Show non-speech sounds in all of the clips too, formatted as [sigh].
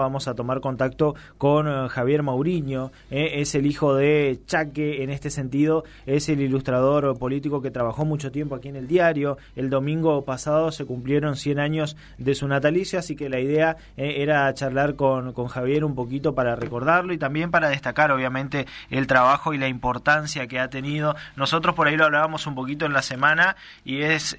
Vamos a tomar contacto con eh, Javier Mauriño, eh, es el hijo de Chaque, en este sentido es el ilustrador político que trabajó mucho tiempo aquí en el diario. El domingo pasado se cumplieron 100 años de su natalicio, así que la idea eh, era charlar con, con, Javier un poquito para recordarlo y también para destacar obviamente el trabajo y la importancia que ha tenido. Nosotros por ahí lo hablábamos un poquito en la semana y es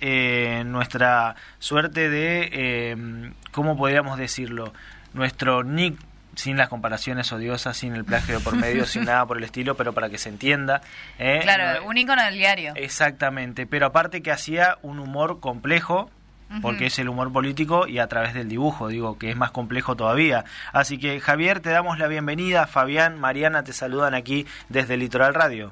nuestra suerte de, ¿cómo podríamos decirlo? Nuestro nick sin las comparaciones odiosas, sin el plagio por medio, sin [laughs] nada por el estilo, pero para que se entienda. ¿eh? Claro, un icono del diario. Exactamente, pero aparte que hacía un humor complejo, porque es el humor político y a través del dibujo, digo, que es más complejo todavía. Así que Javier, te damos la bienvenida, Fabián, Mariana, te saludan aquí desde Litoral Radio.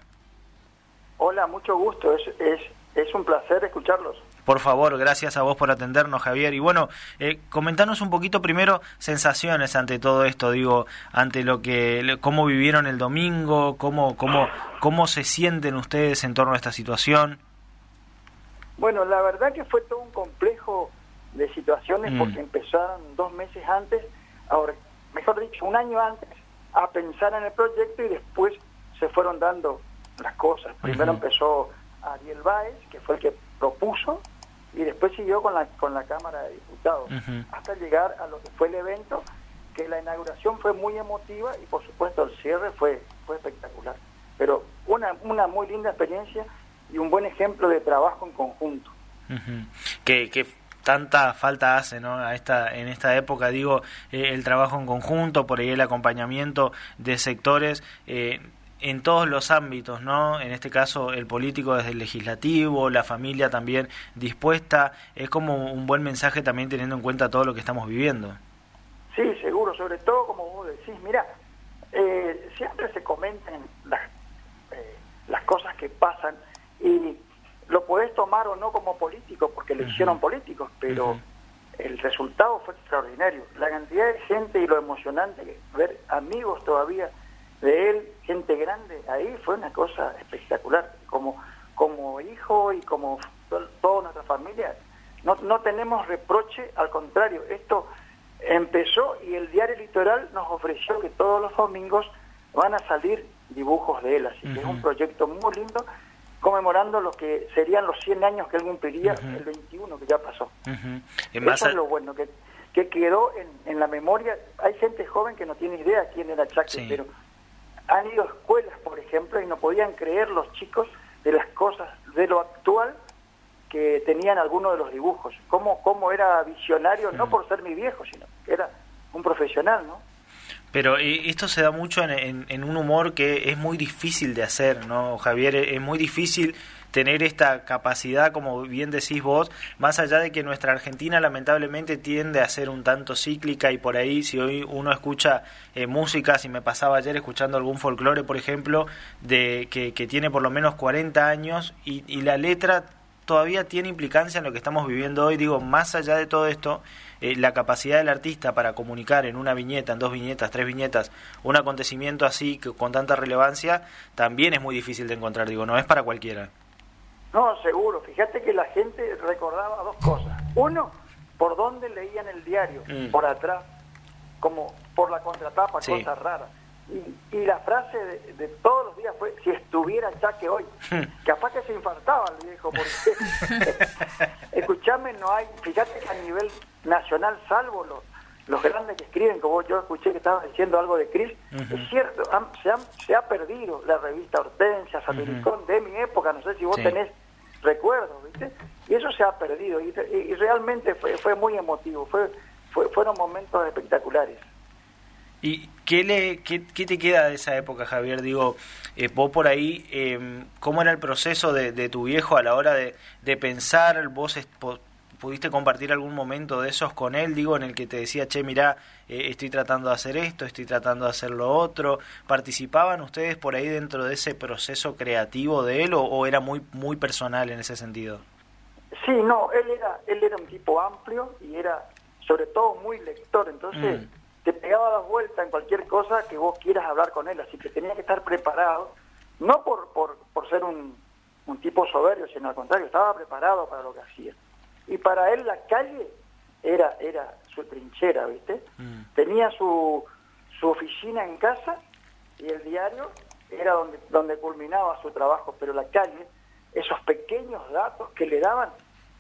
Hola, mucho gusto, es, es, es un placer escucharlos. Por favor, gracias a vos por atendernos, Javier. Y bueno, eh, comentanos un poquito primero sensaciones ante todo esto, digo, ante lo que, cómo vivieron el domingo, cómo, cómo, cómo se sienten ustedes en torno a esta situación. Bueno, la verdad que fue todo un complejo de situaciones mm. porque empezaron dos meses antes, ahora, mejor dicho, un año antes, a pensar en el proyecto y después se fueron dando las cosas. Primero empezó Ariel Báez, que fue el que propuso, y después siguió con la, con la Cámara de Diputados, hasta llegar a lo que fue el evento, que la inauguración fue muy emotiva y por supuesto el cierre fue, fue espectacular. Pero una, una muy linda experiencia y un buen ejemplo de trabajo en conjunto. que, que tanta falta hace ¿no? a esta, en esta época, digo, eh, el trabajo en conjunto, por ahí el acompañamiento de sectores. Eh, en todos los ámbitos, ¿no? En este caso el político desde el legislativo, la familia también dispuesta, es como un buen mensaje también teniendo en cuenta todo lo que estamos viviendo. Sí, seguro, sobre todo como vos decís, mira, eh, siempre se comentan las, eh, las cosas que pasan y lo podés tomar o no como político porque le hicieron políticos, pero el resultado fue extraordinario. La cantidad de gente y lo emocionante ver amigos todavía de él, gente grande, ahí fue una cosa espectacular. Como, como hijo y como toda nuestra familia, no, no tenemos reproche, al contrario, esto empezó y el diario Litoral nos ofreció que todos los domingos van a salir dibujos de él, así que es un proyecto muy lindo conmemorando lo que serían los 100 años que él cumpliría el 21 que ya pasó. Eso es lo bueno, que, que quedó en, en, la memoria. Hay gente joven que no tiene idea quién era Chaco, pero han ido a escuelas, por ejemplo, y no podían creer los chicos de las cosas, de lo actual que tenían algunos de los dibujos. Cómo, cómo era visionario, no por ser mi viejo, sino que era un profesional, ¿no? Pero esto se da mucho en, un humor que es muy difícil de hacer, ¿no, Javier? Es muy difícil tener esta capacidad, como bien decís vos, más allá de que nuestra Argentina lamentablemente tiende a ser un tanto cíclica y por ahí si hoy uno escucha eh, música, si me pasaba ayer escuchando algún folclore, por ejemplo, de que, que tiene por lo menos 40 años y, y la letra todavía tiene implicancia en lo que estamos viviendo hoy. Digo, más allá de todo esto, eh, la capacidad del artista para comunicar en una viñeta, en dos viñetas, tres viñetas, un acontecimiento así que, con tanta relevancia, también es muy difícil de encontrar. Digo, no es para cualquiera. No, seguro. Fíjate que la gente recordaba dos cosas. Uno, por dónde leían el diario, mm. por atrás, como por la contratapa, cosas raras. Y, la frase de, todos los días fue, si estuviera Chaque hoy, mm. capaz que se infartaba el viejo, porque, [laughs] [laughs] escuchame, no hay, fíjate que a nivel nacional, salvo los, los grandes que escriben, como yo escuché que estabas diciendo algo de Cris, es cierto, se, se, ha perdido la revista Hortensia, Satiricón, de mi época, no sé si vos tenés recuerdos, ¿viste? Y eso se ha perdido y, realmente fue, fue muy emotivo, fue, fueron momentos espectaculares. ¿Y qué, le, qué, te queda de esa época, Javier? Digo, eh, vos por ahí, eh, ¿cómo era el proceso de, de, tu viejo a la hora de, de pensar? ¿Vos pudiste compartir algún momento de esos con él, digo, en el que te decía, che, mira, eh, estoy tratando de hacer esto, estoy tratando de hacer lo otro. ¿Participaban ustedes por ahí dentro de ese proceso creativo de él o, era muy, muy personal en ese sentido? Sí, no, él era, él era un tipo amplio y era sobre todo muy lector, entonces mm. te pegaba la vuelta en cualquier cosa que vos quieras hablar con él, así que tenía que estar preparado, no por, por, por ser un, un tipo soberbio, sino al contrario, estaba preparado para lo que hacía. Y para él la calle era, era su trinchera, ¿viste? Mm. Tenía su, su oficina en casa y el diario era donde, donde culminaba su trabajo, pero la calle, esos pequeños datos que le daban,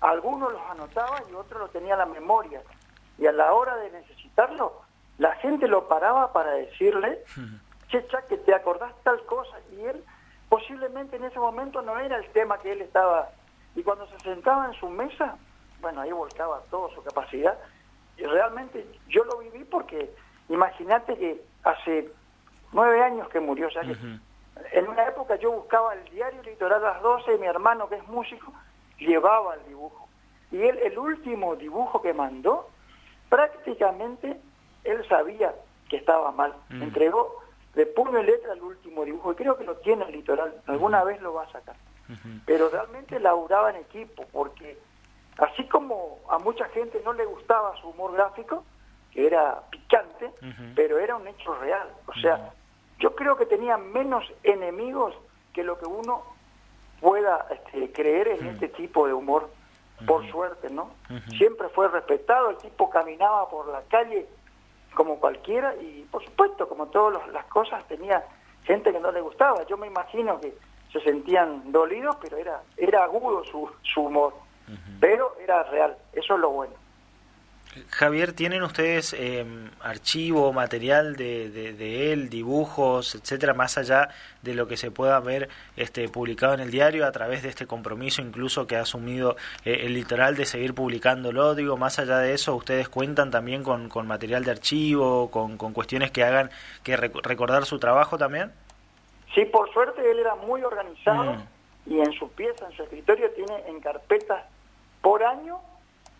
algunos los anotaba y otros los tenía en la memoria. Y a la hora de necesitarlo, la gente lo paraba para decirle, [laughs] che, que te acordás tal cosa, y él posiblemente en ese momento no era el tema que él estaba, y cuando se sentaba en su mesa, bueno, ahí volcaba toda su capacidad, y realmente yo lo viví porque imagínate que hace nueve años que murió, o sea que en una época yo buscaba el diario Litoral a las 12 y mi hermano que es músico llevaba el dibujo. Y él, el último dibujo que mandó, prácticamente él sabía que estaba mal. Entregó de puño y letra el último dibujo y creo que lo tiene el litoral, alguna vez lo va a sacar. Pero realmente laburaba en equipo porque así como a mucha gente no le gustaba su humor gráfico, que era picante, pero era un hecho real. O sea, yo creo que tenía menos enemigos que lo que uno pueda este, creer en este tipo de humor, por suerte, ¿no? Siempre fue respetado, el tipo caminaba por la calle como cualquiera y por supuesto, como todas las cosas, tenía gente que no le gustaba. Yo me imagino que se sentían dolidos, pero era, era agudo su, su humor, pero era real, eso es lo bueno. Javier, ¿tienen ustedes eh, archivo, material de, de, él, dibujos, etcétera, más allá de lo que se pueda ver este, publicado en el diario a través de este compromiso incluso que ha asumido eh, el litoral de seguir publicándolo? Digo, más allá de eso, ¿ustedes cuentan también con, con material de archivo, con, con, cuestiones que hagan que recordar su trabajo también? Sí, por suerte él era muy organizado mm. y en su pieza, en su escritorio, tiene en carpetas por año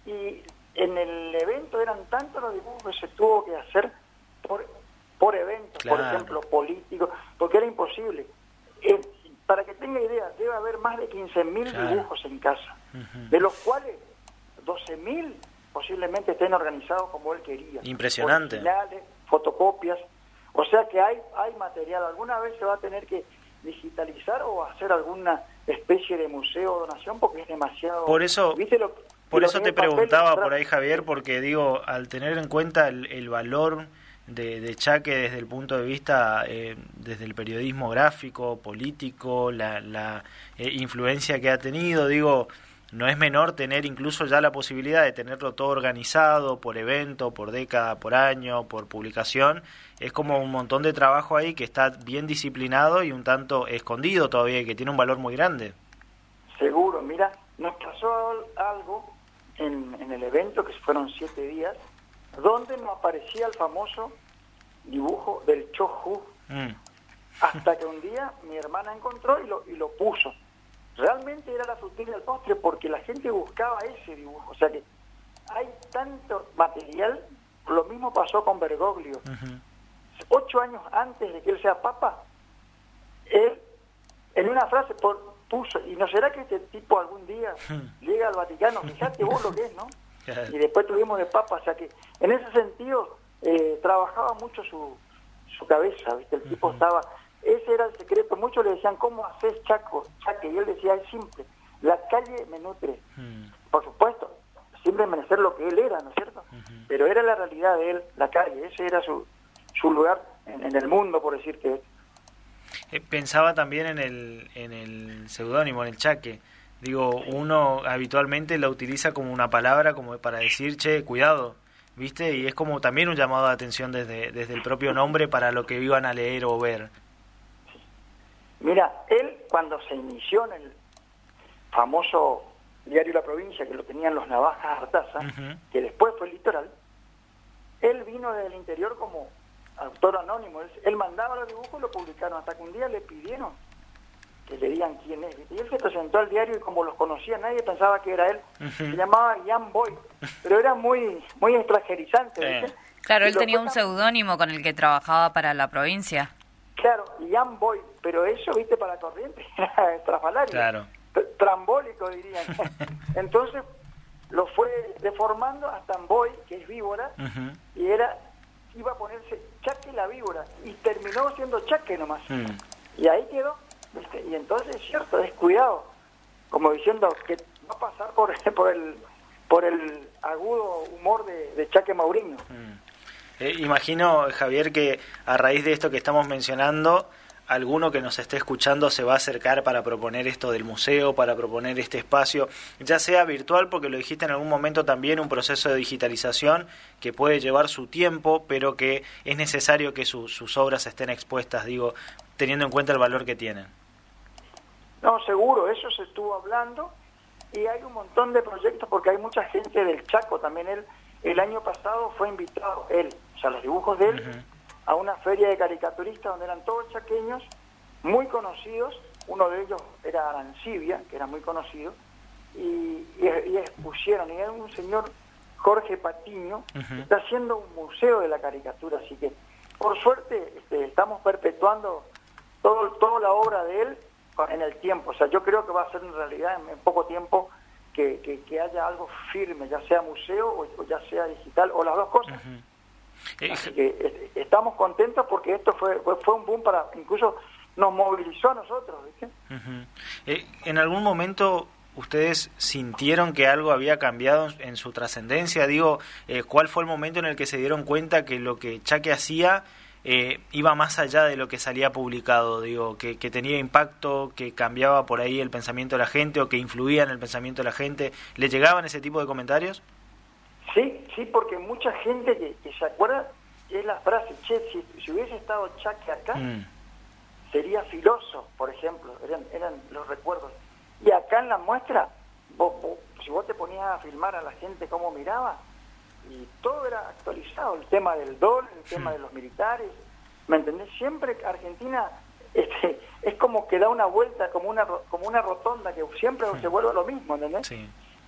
y en el evento eran tantos los dibujos que se tuvo que hacer por, por evento, por ejemplo, político, porque era imposible. Eh, para que tenga idea, debe haber más de 15.000 dibujos en casa, de los cuales 12.000 posiblemente estén organizados como él quería. Impresionante. fotocopias, o sea que hay, hay material. Alguna vez se va a tener que digitalizar o hacer alguna especie de museo o donación porque es demasiado... Por eso... ¿Viste lo, por eso te preguntaba por ahí, Javier, porque digo, al tener en cuenta el, valor de, de, Chaque desde el punto de vista, eh, desde el periodismo gráfico, político, la, la eh, influencia que ha tenido, digo, no es menor tener incluso ya la posibilidad de tenerlo todo organizado por evento, por década, por año, por publicación. Es como un montón de trabajo ahí que está bien disciplinado y un tanto escondido todavía y que tiene un valor muy grande. Seguro, mira, nos pasó algo en, el evento, que fueron siete días, donde no aparecía el famoso dibujo del Choju, mm. hasta que un día mi hermana encontró y lo, y lo puso. Realmente era la frutilla del postre porque la gente buscaba ese dibujo. O sea que hay tanto material, lo mismo pasó con Bergoglio. Ocho años antes de que él sea papa, él, en una frase, por, puso, y no será que este tipo algún día [laughs] llega al Vaticano, fíjate vos lo que es, ¿no? [laughs] Y después tuvimos de papa, o sea que en ese sentido eh, trabajaba mucho su, su cabeza, ¿viste? El tipo estaba, ese era el secreto, muchos le decían, ¿cómo haces Chaco? Chaque, y él decía, es simple, la calle me nutre, hmm. por supuesto, sin desmerecer lo que él era, ¿no es cierto? Pero era la realidad de él, la calle, ese era su, su lugar en, en el mundo, por decir que eh, pensaba también en el, en el seudónimo, en el chaque. Digo, uno habitualmente la utiliza como una palabra como para decir, che, cuidado, ¿viste? Y es como también un llamado de atención desde, desde el propio nombre para lo que iban a leer o ver. Mira, él cuando se inició en el famoso diario La Provincia, que lo tenían los Navajas Artaza, que después fue el Litoral, él vino del interior como autor anónimo. Él, mandaba los dibujos y lo publicaron. Hasta que un día le pidieron que le digan quién es. Y él se presentó al diario y como los conocía nadie pensaba que era él. Se llamaba Ian Boy, pero era muy muy extranjerizante. Claro, él tenía un seudónimo con el que trabajaba para la provincia. Claro, Ian Boy, pero eso, viste, para la corriente [laughs] era estrafalario. Claro. Trambólico, dirían. [laughs] Entonces lo fue deformando hasta Boy, que es víbora, y era iba a ponerse Chaque la víbora y terminó siendo Chaque nomás. Mm. Y ahí quedó. Y entonces es cierto, descuidado, como diciendo que va a pasar por, [laughs] por el por el agudo humor de, de Chaque Mauriño. Mm. Eh, imagino, Javier, que a raíz de esto que estamos mencionando, alguno que nos esté escuchando se va a acercar para proponer esto del museo, para proponer este espacio, ya sea virtual, porque lo dijiste en algún momento también, un proceso de digitalización que puede llevar su tiempo, pero que es necesario que sus obras estén expuestas, digo, teniendo en cuenta el valor que tienen. No, seguro, eso se estuvo hablando y hay un montón de proyectos porque hay mucha gente del Chaco también. Él, el año pasado fue invitado, él, o sea, los dibujos de él, a una feria de caricaturistas donde eran todos chaqueños, muy conocidos. Uno de ellos era Arancibia, que era muy conocido, y, y, expusieron. Y era un señor, Jorge Patiño, que está haciendo un museo de la caricatura. Así que, por suerte, este, estamos perpetuando todo, toda la obra de él en el tiempo. O sea, yo creo que va a ser en realidad en, poco tiempo que, que, haya algo firme, ya sea museo o, ya sea digital, o las dos cosas. Así que eh, estamos contentos porque esto fue, fue, un boom para, incluso nos movilizó a nosotros. Eh, ¿En algún momento ustedes sintieron que algo había cambiado en su trascendencia? Digo, ¿cuál fue el momento en el que se dieron cuenta que lo que Chaque hacía eh, iba más allá de lo que salía publicado, digo, que, tenía impacto, que cambiaba por ahí el pensamiento de la gente o que influía en el pensamiento de la gente. ¿Le llegaban ese tipo de comentarios? Sí, sí, porque mucha gente que, se acuerda es la frase, che, si, hubiese estado Chaque acá, mm. sería filoso, por ejemplo, eran, eran los recuerdos. Y acá en la muestra, si vos te ponías a filmar a la gente cómo miraba, y todo era actualizado, el tema del dólar, el tema de los militares, ¿me entendés? Siempre Argentina este, es como que da una vuelta, como una, como una rotonda, que siempre se vuelve lo mismo, ¿entendés?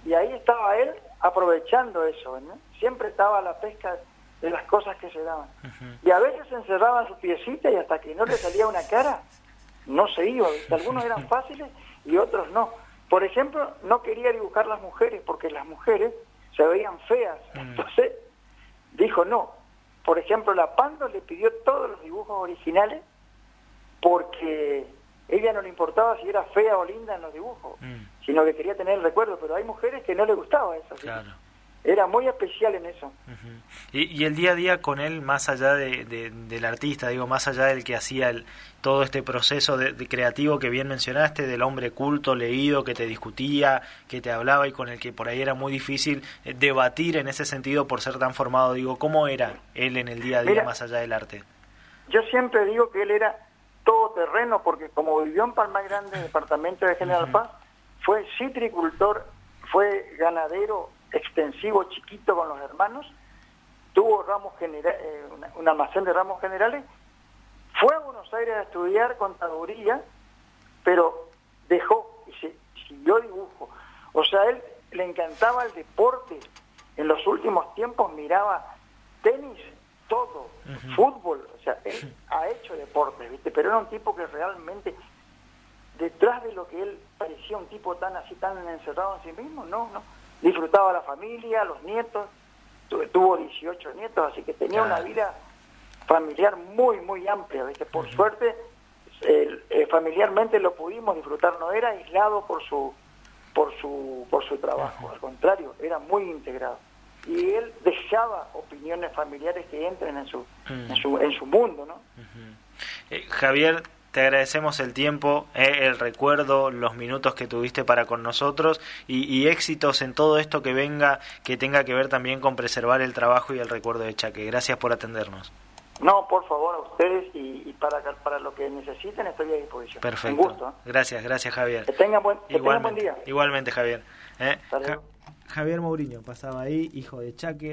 Y ahí estaba él aprovechando eso. Siempre estaba la pesca de las cosas que se daban. Y a veces se encerraba en su piecita y hasta que no le salía una cara, no se iba. Algunos eran fáciles y otros no. Por ejemplo, no quería dibujar las mujeres porque las mujeres se veían feas. Mm. Entonces dijo no. Por ejemplo, la Pando le pidió todos los dibujos originales porque ella no le importaba si era fea o linda en los dibujos, mm. sino que quería tener el recuerdo, pero hay mujeres que no le gustaba eso. Claro era muy especial en eso. y, el día a día con él, más allá de, del artista, digo, más allá del que hacía el, todo este proceso de, creativo que bien mencionaste, del hombre culto, leído, que te discutía, que te hablaba y con el que por ahí era muy difícil eh, debatir en ese sentido por ser tan formado, digo, ¿cómo era él en el día a día más allá del arte? Yo siempre digo que él era todoterreno, porque como vivió en Palma Grande, departamento de General Paz, fue citricultor, fue ganadero, extensivo chiquito con los hermanos, tuvo ramos eh, un almacén de ramos generales, fue a Buenos Aires a estudiar contaduría, pero dejó y se, siguió dibujo. O sea, él le encantaba el deporte. En los últimos tiempos miraba tenis, todo, fútbol, o sea, él ha hecho deporte, ¿viste? Pero era un tipo que realmente, detrás de lo que él parecía un tipo tan así, tan encerrado en sí mismo, no, no disfrutaba la familia, los nietos, tuvo 18 nietos, así que tenía una vida familiar muy, muy amplia, ¿viste? Por suerte, eh, familiarmente lo pudimos disfrutar, no era aislado por su, por su, por su trabajo, al contrario, era muy integrado. Y él dejaba opiniones familiares que entren en su, en su, en su mundo, ¿no? Eh, Javier, te agradecemos el tiempo, eh, el recuerdo, los minutos que tuviste para con nosotros y, éxitos en todo esto que venga, que tenga que ver también con preservar el trabajo y el recuerdo de Chaque. Gracias por atendernos. No, por favor, a ustedes y, para, para lo que necesiten estoy a disposición. Perfecto. Un gusto. ¿eh? Gracias, gracias Javier. Que tengan buen, buen día. Igualmente, Javier. ¿eh? Javier Mourinho pasaba ahí, hijo de Chaque.